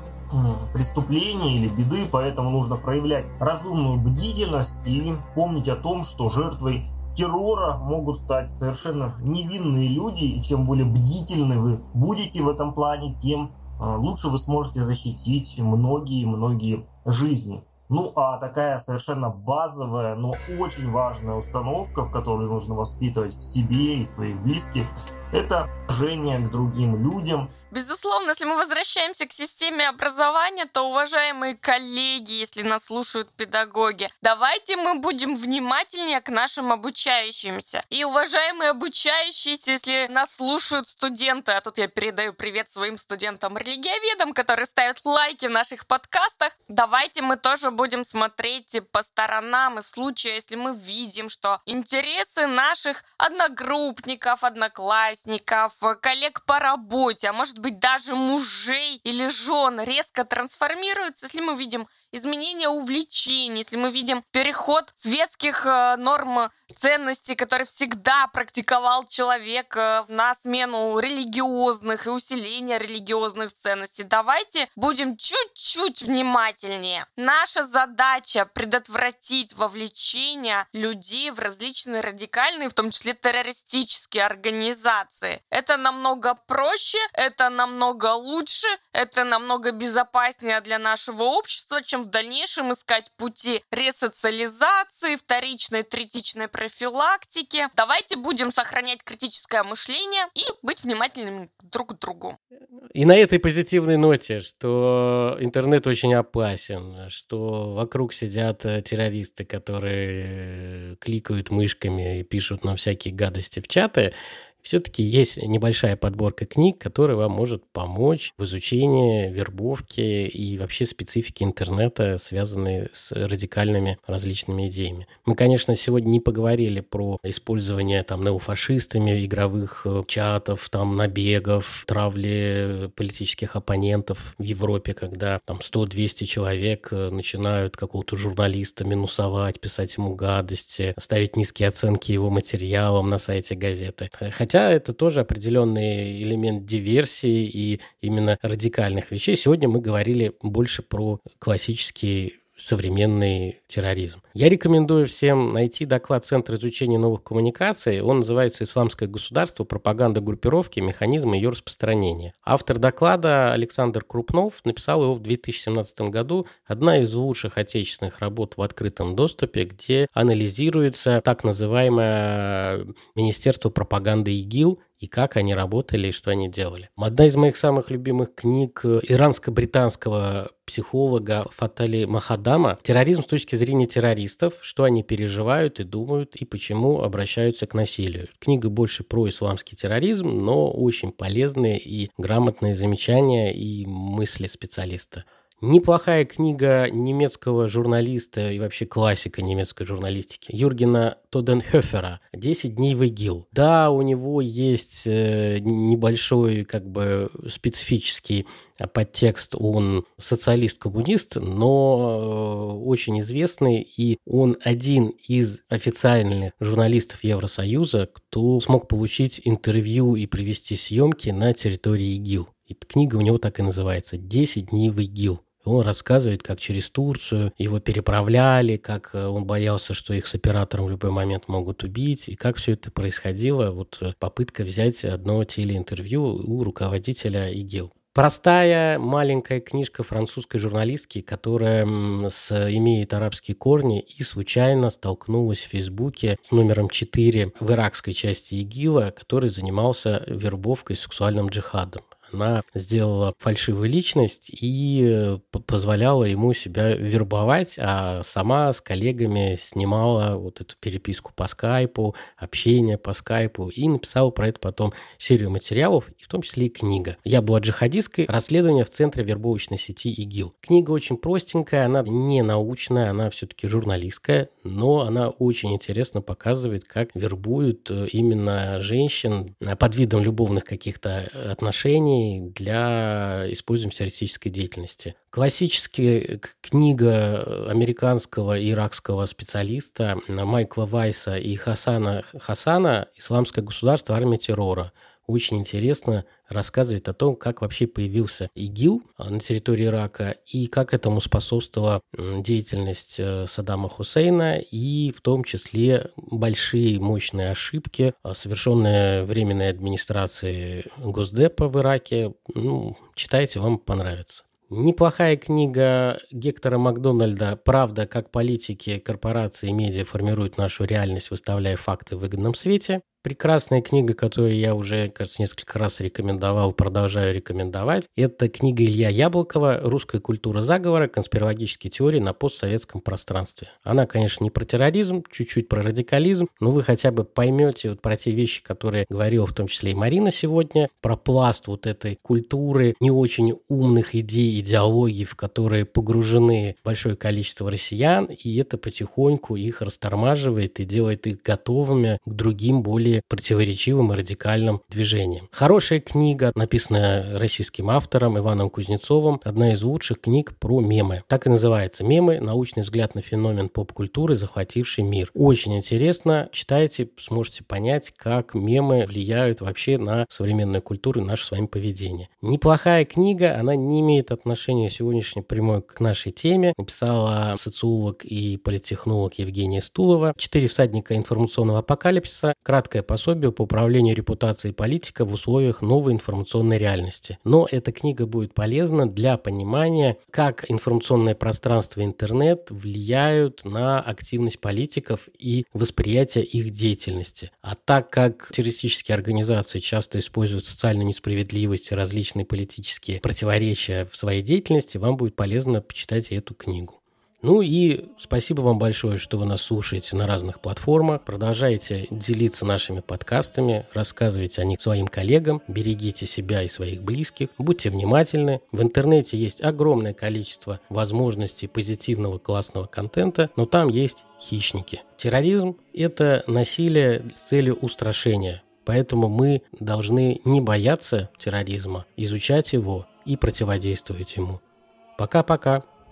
S4: преступления или беды, поэтому нужно проявлять разумную бдительность и помнить о том, что жертвой террора могут стать совершенно невинные люди, и чем более бдительны вы будете в этом плане, тем а, лучше вы сможете защитить многие-многие жизни. Ну а такая совершенно базовая, но очень важная установка, в которой нужно воспитывать в себе и своих близких, это уважение к другим людям.
S5: Безусловно, если мы возвращаемся к системе образования, то, уважаемые коллеги, если нас слушают педагоги, давайте мы будем внимательнее к нашим обучающимся. И, уважаемые обучающиеся, если нас слушают студенты, а тут я передаю привет своим студентам-религиоведам, которые ставят лайки в наших подкастах, давайте мы тоже будем смотреть по сторонам, и в случае, если мы видим, что интересы наших одногруппников, одноклассников, одноклассников, коллег по работе, а может быть даже мужей или жен резко трансформируются, если мы видим изменение увлечений, если мы видим переход светских э, норм ценностей, которые всегда практиковал человек э, на смену религиозных и усиления религиозных ценностей, давайте будем чуть-чуть внимательнее. Наша задача предотвратить вовлечение людей в различные радикальные, в том числе террористические организации. Это намного проще, это намного лучше, это намного безопаснее для нашего общества, чем в дальнейшем искать пути ресоциализации, вторичной, третичной профилактики. Давайте будем сохранять критическое мышление и быть внимательными друг к другу.
S1: И на этой позитивной ноте, что интернет очень опасен, что вокруг сидят э, террористы, которые кликают мышками и пишут нам всякие гадости в чаты, все-таки есть небольшая подборка книг, которая вам может помочь в изучении вербовки и вообще специфики интернета, связанные с радикальными различными идеями. Мы, конечно, сегодня не поговорили про использование там неофашистами игровых э, чатов, там набегов, травли политических оппонентов в Европе, когда там 100-200 человек э, начинают какого-то журналиста минусовать, писать ему гадости, ставить низкие оценки его материалам на сайте газеты. Хотя Хотя это тоже определенный элемент диверсии и именно радикальных вещей. Сегодня мы говорили больше про классический современный терроризм. Я рекомендую всем найти доклад Центра изучения новых коммуникаций. Он называется «Исламское государство. Пропаганда группировки. Механизмы ее распространения». Автор доклада Александр Крупнов написал его в 2017 году. Одна из лучших отечественных работ в открытом доступе, где анализируется так называемое Министерство пропаганды ИГИЛ и как они работали и что они делали. Одна из моих самых любимых книг иранско-британского психолога Фатали Махадама «Терроризм с точки зрения террористов. Что они переживают и думают, и почему обращаются к насилию». Книга больше про исламский терроризм, но очень полезные и грамотные замечания и мысли специалиста. Неплохая книга немецкого журналиста и вообще классика немецкой журналистики Юргена Тоденхёфера «10 дней в ИГИЛ». Да, у него есть э, небольшой как бы специфический подтекст, он социалист-коммунист, но э, очень известный, и он один из официальных журналистов Евросоюза, кто смог получить интервью и провести съемки на территории ИГИЛ. И книга у него так и называется «10 дней в ИГИЛ». Он рассказывает, как через Турцию его переправляли, как э, он боялся, что их с оператором в любой момент могут убить, и как все это происходило. Вот э, попытка взять одно телеинтервью у руководителя ИГИЛ. Простая маленькая книжка французской журналистки, которая с, имеет арабские корни и случайно столкнулась в Фейсбуке с номером 4 в иракской части ИГИЛа, который занимался вербовкой сексуальным джихадом. Она сделала фальшивую личность и э, позволяла ему себя вербовать, а сама с коллегами снимала вот эту переписку по скайпу, общение по скайпу и написала про это потом серию материалов, и в том числе и книга. «Я была джихадисткой. Расследование в центре вербовочной сети ИГИЛ». Книга очень простенькая, она не научная, она все-таки журналистская, но она очень интересно показывает, как вербуют э, именно женщин под видом любовных каких-то отношений, знаний для использования теоретической деятельности. Классическая книга американского и иракского специалиста Майкла Вайса и Хасана Хасана «Исламское государство. Армия террора» очень интересно рассказывает о том, как вообще появился ИГИЛ а, на территории Ирака и как этому способствовала деятельность э, Саддама Хусейна и в том числе большие мощные ошибки, а, совершенные временной администрацией Госдепа в Ираке. Ну, читайте, вам понравится. Неплохая книга Гектора Макдональда «Правда, как политики, корпорации и медиа формируют нашу реальность, выставляя факты в выгодном свете» прекрасная книга, которую я уже, кажется, несколько раз рекомендовал, продолжаю рекомендовать. Это книга Илья Яблокова «Русская культура заговора. Конспирологические теории на постсоветском пространстве». Она, конечно, не про терроризм, чуть-чуть про радикализм, но вы хотя бы поймете вот про те вещи, которые говорила в том числе и Марина сегодня, про пласт вот этой культуры, не очень умных идей, идеологий, в которые погружены большое количество россиян, и это потихоньку их растормаживает и делает их готовыми к другим более противоречивым и радикальным движением. Хорошая книга, написанная российским автором Иваном Кузнецовым, одна из лучших книг про мемы. Так и называется «Мемы. Научный взгляд на феномен поп-культуры, захвативший мир». Очень интересно, читайте, сможете понять, как мемы влияют вообще на современную культуру и наше с вами поведение. Неплохая книга, она не имеет отношения сегодняшней прямой к нашей теме. Написала социолог и политтехнолог Евгения Стулова. «Четыре всадника информационного апокалипсиса». Краткое пособие по управлению репутацией политика в условиях новой информационной реальности. Но эта книга будет полезна для понимания, как информационное пространство и интернет влияют на активность политиков и восприятие их деятельности. А так как террористические организации часто используют социальную несправедливость и различные политические противоречия в своей деятельности, вам будет полезно почитать эту книгу. Ну и спасибо вам большое, что вы нас слушаете на разных платформах. Продолжайте делиться нашими подкастами, рассказывайте о них своим коллегам, берегите себя и своих близких, будьте внимательны. В интернете есть огромное количество возможностей позитивного классного контента, но там есть хищники. Терроризм – это насилие с целью устрашения. Поэтому мы должны не бояться терроризма, изучать его и противодействовать ему. Пока-пока.